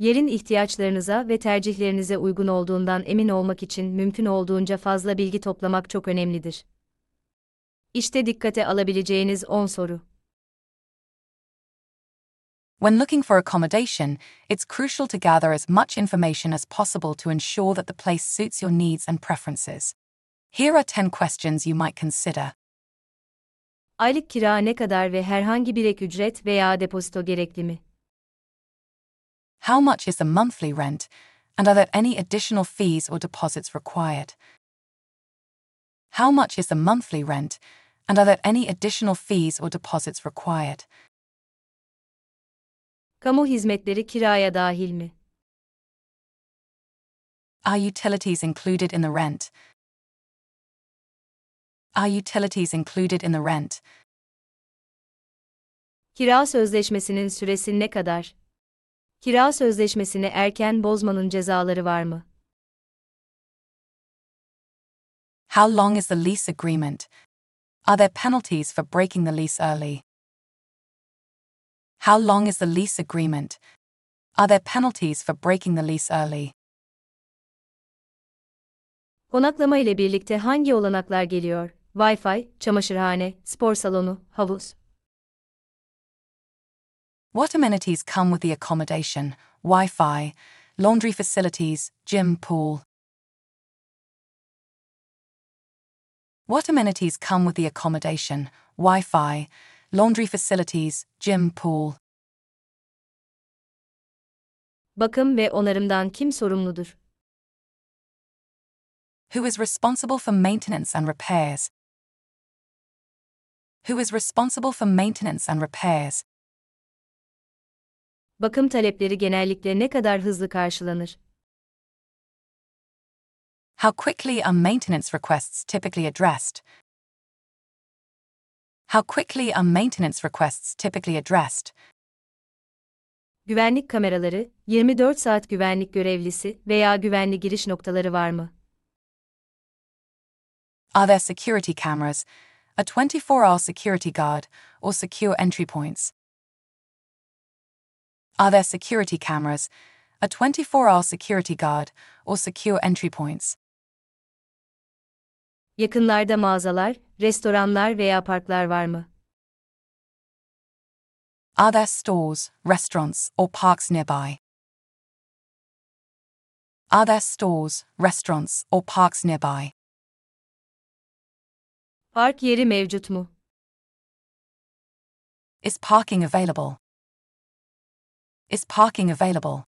yerin ihtiyaçlarınıza ve tercihlerinize uygun olduğundan emin olmak için mümkün olduğunca fazla bilgi toplamak çok önemlidir. İşte dikkate alabileceğiniz 10 soru. When looking for accommodation, it's crucial to gather as much information as possible to ensure that the place suits your needs and preferences. Here are 10 questions you might consider. Aylık kira ne kadar ve herhangi bir ek ücret veya depozito gerekli mi? How much is the monthly rent, and are there any additional fees or deposits required? How much is the monthly rent, and are there any additional fees or deposits required? Kamu hizmetleri kiraya dahil mi? Are utilities included in the rent? Are utilities included in the rent? Kira sözleşmesinin süresi ne kadar? Kira sözleşmesini erken bozmanın cezaları var mı? How long is the lease agreement? Are there penalties for breaking the lease early? How long is the lease agreement? Are there penalties for breaking the lease early? Konaklama ile birlikte hangi olanaklar geliyor? Wi-Fi, çamaşırhane, spor salonu, havuz. What amenities come with the accommodation, Wi Fi, laundry facilities, gym, pool? What amenities come with the accommodation, Wi Fi, laundry facilities, gym, pool? Bakım ve onarımdan kim sorumludur? Who is responsible for maintenance and repairs? Who is responsible for maintenance and repairs? Bakım talepleri genellikle ne kadar hızlı karşılanır? How quickly are maintenance requests typically addressed? How quickly are maintenance requests typically addressed? Güvenlik kameraları, 24 saat güvenlik görevlisi veya güvenli giriş noktaları var mı? Are there security cameras, a 24 hour security guard, or secure entry points? Are there security cameras, a 24 hour security guard, or secure entry points? Yakınlarda mağazalar, restoranlar veya parklar var mı? Are there stores, restaurants, or parks nearby? Are there stores, restaurants, or parks nearby? Park yeri mevcut mu? Is parking available? Is parking available?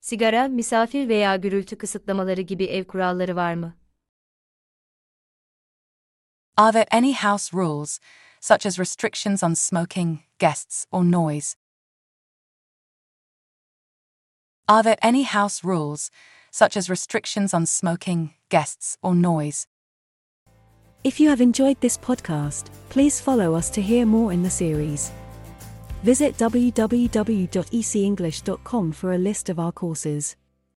Sigara, misafir veya gürültü kısıtlamaları gibi ev kuralları var mı? Are there any house rules, such as restrictions on smoking, guests, or noise? Are there any house rules, such as restrictions on smoking, guests, or noise? If you have enjoyed this podcast, please follow us to hear more in the series. Visit www.ecenglish.com for a list of our courses.